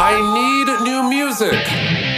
I need new music.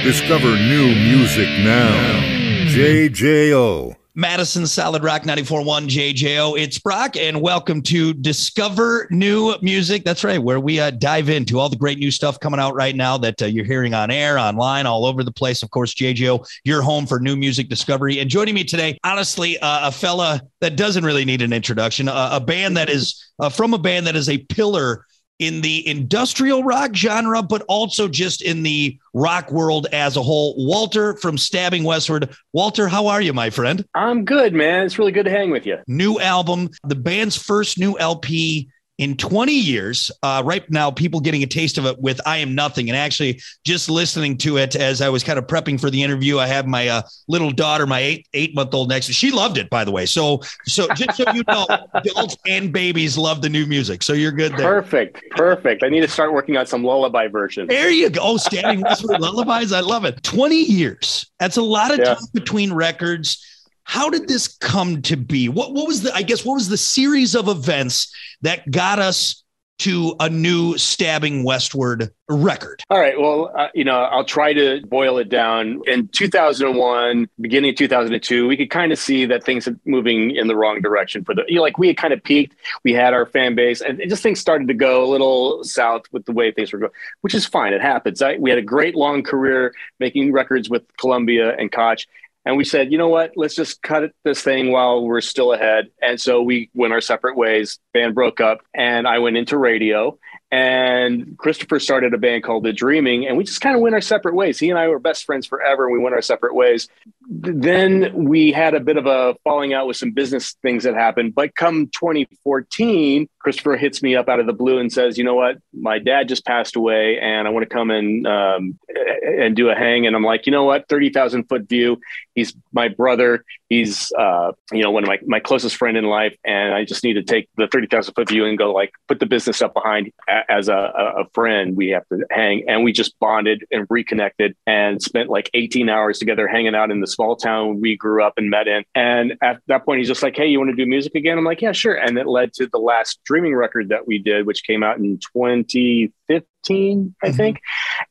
Discover new music now. JJO. Madison Solid Rock 94.1 JJO. It's Brock, and welcome to Discover New Music. That's right, where we uh, dive into all the great new stuff coming out right now that uh, you're hearing on air, online, all over the place. Of course, JJO, your home for new music discovery. And joining me today, honestly, uh, a fella that doesn't really need an introduction, uh, a band that is uh, from a band that is a pillar in the industrial rock genre, but also just in the rock world as a whole. Walter from Stabbing Westward. Walter, how are you, my friend? I'm good, man. It's really good to hang with you. New album, the band's first new LP in 20 years. Uh, right now, people getting a taste of it with I Am Nothing. And actually, just listening to it as I was kind of prepping for the interview, I have my uh, little daughter, my eight eight month old next. She loved it, by the way. So, so just so you know, adults and babies love the new music. So you're good there. Perfect. Perfect. I need to start working on some lullaby version. There you go. Oh, Stabbing Westward Lullabies. I love it. 20 years. That's a lot of Yeah. time between records. How did this come to be? What, what was the, I guess, what was the series of events that got us to a new Stabbing Westward record? All right. Well, uh, you know, I'll try to boil it down. In 2001, beginning of 2002, we could kind of see that things are moving in the wrong direction for the, you know, like we had kind of peaked. We had our fan base and just things started to go a little south with the way things were going, which is fine. It happens. I, we had a great long career making records with Columbia and Koch. And we said, you know what? Let's just cut this thing while we're still ahead. And so we went our separate ways. Band broke up, and I went into radio. And Christopher started a band called The Dreaming, and we just kind of went our separate ways. He and I were best friends forever, and we went our separate ways. Th- Then we had a bit of a falling out with some business things that happened. But come 2014, Christopher hits me up out of the blue and says, "You know what? My dad just passed away, and I want to come and um, and do a hang." And I'm like, "You know what? Thirty thousand foot view. He's my brother. He's uh, you know one of my my closest friend in life, and I just need to take the thirty thousand foot view and go like put the business up behind as a, a friend. We have to hang, and we just bonded and reconnected and spent like eighteen hours together hanging out in the small town we grew up and met in. And at that point, he's just like, "Hey, you want to do music again?" I'm like, "Yeah, sure." And it led to the last Dreaming record that we did, which came out in 2015, I Mhm. think,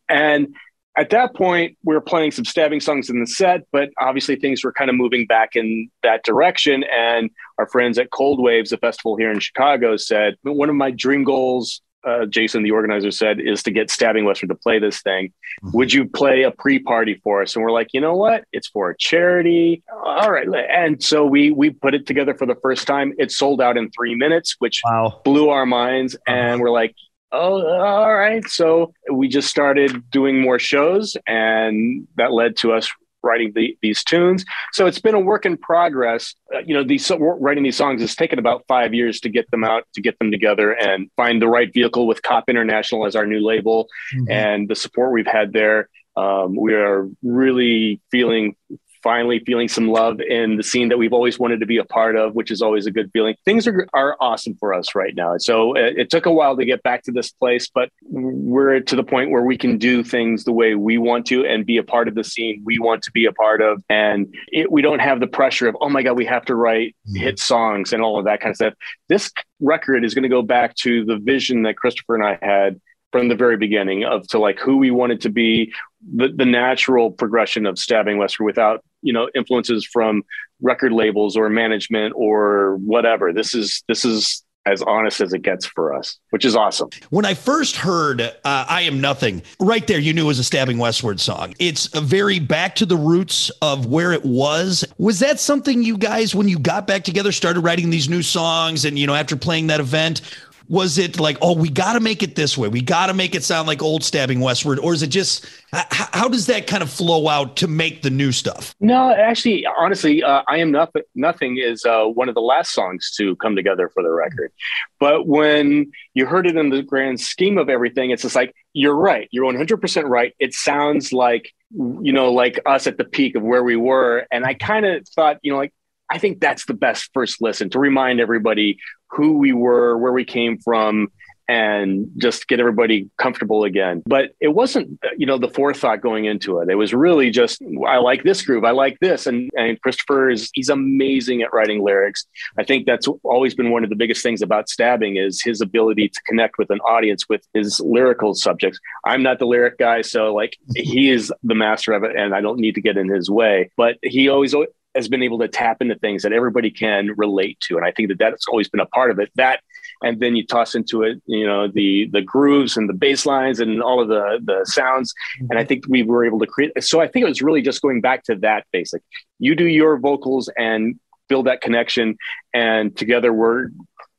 and at that point, we were playing some stabbing songs in the set, but obviously things were kind of moving back in that direction. And our friends at Cold Waves, a festival here in Chicago, said one of my dream goals. Uh, Jason, the organizer, said is to get Stabbing Westward to play this thing. Mhm. Would you play a pre-party for us? And we're like, you know what? It's for a charity. All right. And so we we put it together for the first time. It sold out in three minutes, which Wow. blew our minds and Uh-huh. we're like oh all right so we just started doing more shows and that led to us writing the, these tunes. So it's been a work in progress. Uh, you know these writing these songs has taken about five years to get them out to get them together and find the right vehicle with COP International as our new label and the support we've had there. Um, we are really feeling, finally feeling some love in the scene that we've always wanted to be a part of, which is always a good feeling. Things are, are awesome for us right now. So it, it took a while to get back to this place, but we're to the point where we can do things the way we want to and be a part of the scene we want to be a part of. And it, we don't have the pressure of, oh my God, we have to write Mhm. hit songs and all of that kind of stuff. This record is going to go back to the vision that Christopher and I had from the very beginning of to like who we wanted to be the, the natural progression of stabbing westward without you know influences from record labels or management or whatever this is this is as honest as it gets for us which is awesome When I first heard uh, I Am Nothing, right there, you knew it was a Stabbing Westward song. It's a very back to the roots of where it was. Was that something you guys, when you got back together, started writing these new songs and, you know, after playing that event, was it like, oh, we got to make it this way? We got to make it sound like old Stabbing Westward? Or is it just, h- h- how does that kind of flow out to make the new stuff? no actually honestly uh, i am nothing nothing is uh, one of the last songs to come together for the record but when you heard it in the grand scheme of everything it's just like you're right you're 100% right it sounds like you know like us at the peak of where we were and i kind of thought you know like i think that's the best first listen to remind everybody who we were where we came from and just get everybody comfortable again. But it wasn't, you know, the forethought going into it. It was really just, I like this groove. I like this. And, and Christopher is, he's amazing at writing lyrics. I think that's always been one of the biggest things about stabbing is his ability to connect with an audience with his lyrical subjects. I'm not the lyric guy. So like he is the master of it and I don't need to get in his way, but he always has been able to tap into things that everybody can relate to. And I think that that's always been a part of it. That and then you toss into it, you know, the the grooves and the bass lines and all of the the sounds. And I think we were able to create. So I think it was really just going back to that basic. You do your vocals and build that connection, and together we're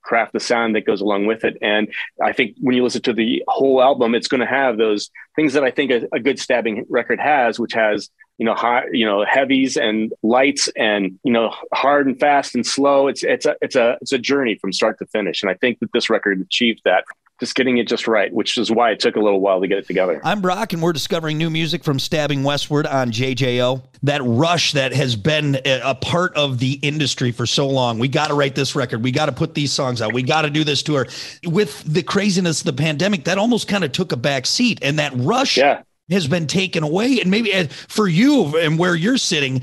craft the sound that goes along with it. And I think when you listen to the whole album, it's going to have those things that I think a, a good stabbing record has, which has you know high you know heavies and lights and you know hard and fast and slow it's it's a it's a it's a journey from start to finish and i think that this record achieved that just getting it just right, which is why it took a little while to get it together. I'm Brock, and we're discovering new music from Stabbing Westward on JJO. That rush that has been a part of the industry for so long. We got to write this record. We got to put these songs out. We got to do this tour. With the craziness of the pandemic, that almost kind of took a back seat, and that rush yeah has been taken away. And maybe uh, for you and where you're sitting,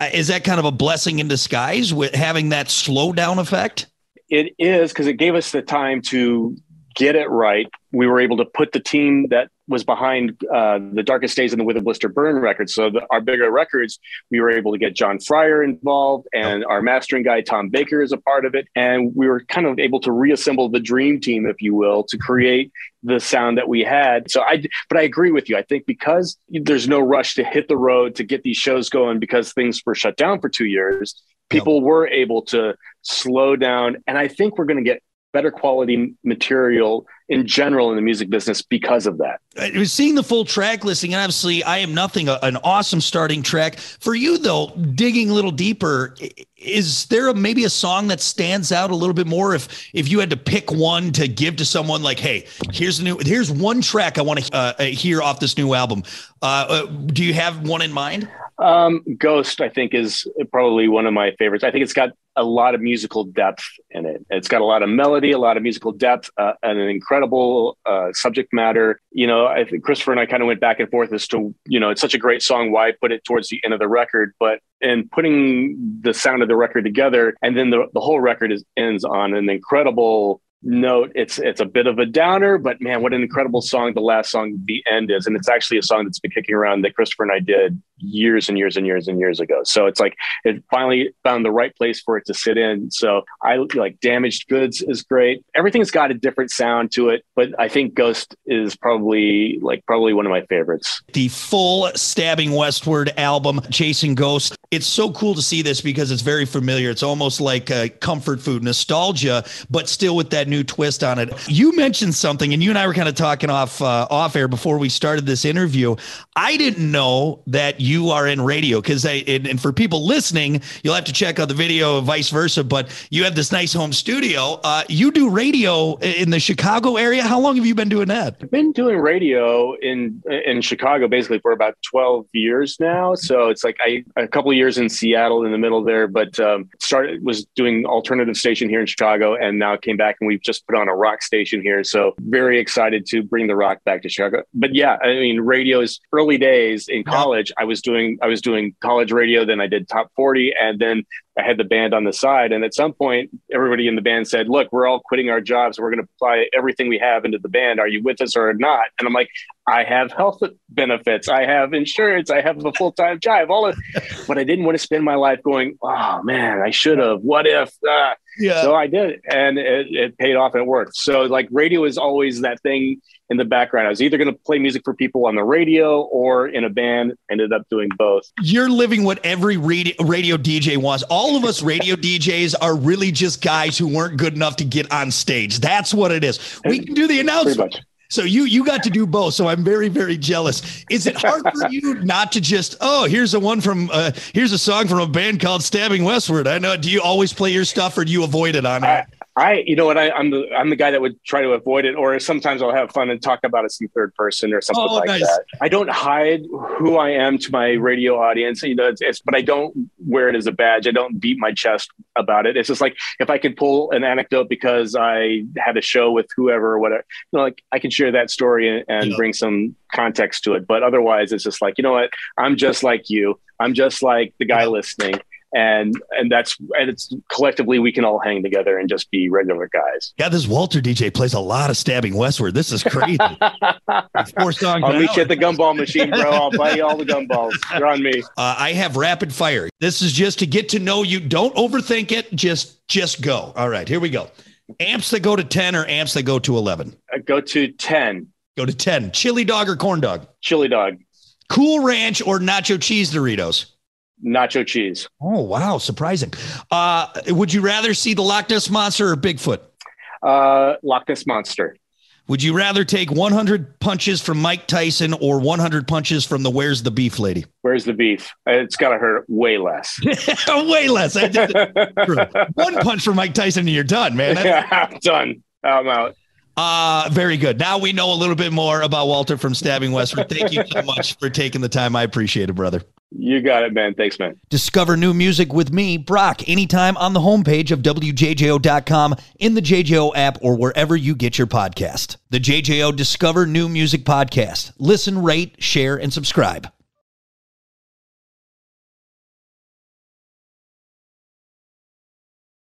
uh, is that kind of a blessing in disguise with having that slowdown effect? It is because it gave us the time to get it right. We were able to put the team that was behind uh, the Darkest Days and the Wither Blister Burn record. So the, our bigger records, we were able to get John Fryer involved, and our mastering guy Tom Baker is a part of it. And we were kind of able to reassemble the dream team, if you will, to create the sound that we had. So I, but I agree with you. I think because there's no rush to hit the road to get these shows going because things were shut down for two years. People were able to slow down, and I think we're going to get better quality material in general in the music business because of that. I was seeing the full track listing, and obviously, I am nothing an awesome starting track for you. Though digging a little deeper, is there a, maybe a song that stands out a little bit more? If if you had to pick one to give to someone, like, hey, here's a new, here's one track I want to uh, hear off this new album. Uh, uh, do you have one in mind? Um, Ghost, I think, is probably one of my favorites. I think it's got a lot of musical depth in it. It's got a lot of melody, a lot of musical depth, uh, and an incredible uh, subject matter. You know, I think Christopher and I kind of went back and forth as to, you know, it's such a great song. Why put it towards the end of the record? But in putting the sound of the record together, and then the, the whole record is, ends on an incredible note it's it's a bit of a downer but man what an incredible song the last song the end is and it's actually a song that's been kicking around that christopher and i did years and years and years and years ago. So it's like it finally found the right place for it to sit in. So i like damaged goods is great. Everything's got a different sound to it but i think ghost is probably like probably one of my favorites. The full stabbing westward album chasing ghost. It's so cool to see this because it's very familiar. It's almost like comfort food nostalgia but still with that that new twist on it. You mentioned something, and you and I were kind of talking off uh, off air before we started this interview. I didn't know that you are in radio because I and, and, for people listening, you'll have to check out the video, vice versa. But you have this nice home studio. Uh, you do radio in the Chicago area. How long have you been doing that? I've been doing radio in in Chicago basically for about twelve years now. So it's like I a couple years in Seattle in the middle there, but um, started was doing alternative station here in Chicago, and now came back and we we've just put on a rock station here. So very excited to bring the rock back to Chicago. But yeah, I mean, radio is early days in college. I was doing I was doing college radio, then I did top 40, and then I had the band on the side. And at some point, everybody in the band said, Look, we're all quitting our jobs. We're going to apply everything we have into the band. Are you with us or not? And I'm like, I have health benefits. I have insurance. I have a full time job. All of, but I didn't want to spend my life going, Oh man, I should have. What if? Uh, yeah. So I did, and it, it paid off and it worked. So like radio is always that thing in the background. I was either going to play music for people on the radio or in a band. Ended up doing both. You're living what every radio, radio DJ wants. All of us radio DJs are really just guys who weren't good enough to get on stage. That's what it is. We can do the announcement. So you you got to do both. So I'm very very jealous. Is it hard for you not to just oh here's a one from uh, here's a song from a band called Stabbing Westward? I know. Do you always play your stuff or do you avoid it on I, I, you know what, I, am the I'm the guy that would try to avoid it, or sometimes I'll have fun and talk about it in third person or something oh, like nice. that. I don't hide who I am to my radio audience, you know, it's, it's, but I don't wear it as a badge. I don't beat my chest about it. It's just like if I can pull an anecdote because I had a show with whoever or whatever, you know, like I can share that story and, and yeah. bring some context to it. But otherwise, it's just like you know what, I'm just like you. I'm just like the guy listening and and that's and it's collectively we can all hang together and just be regular guys. Yeah, this Walter DJ plays a lot of stabbing westward. This is crazy. four songs. I'll meet you at the gumball machine, bro. I'll buy you all the gumballs. You're on me. Uh, I have rapid fire. This is just to get to know you. Don't overthink it. Just just go. All right, here we go. Amps that go to ten or amps that go to eleven. Uh, go to ten. Go to ten. Chili dog or corn dog. Chili dog. Cool Ranch or nacho cheese Doritos nacho cheese. Oh wow, surprising. Uh, would you rather see the Loch Ness monster or Bigfoot? Uh, Loch Ness monster. Would you rather take 100 punches from Mike Tyson or 100 punches from the Where's the Beef lady? Where's the beef? It's got to hurt way less. way less. One punch from Mike Tyson and you're done, man. yeah, I'm done. I'm out. Uh, very good. Now we know a little bit more about Walter from Stabbing Westward. Thank you so much for taking the time. I appreciate it, brother. You got it, man. Thanks, man. Discover new music with me, Brock, anytime on the homepage of WJJO.com, in the JJO app, or wherever you get your podcast. The JJO Discover New Music Podcast. Listen, rate, share, and subscribe.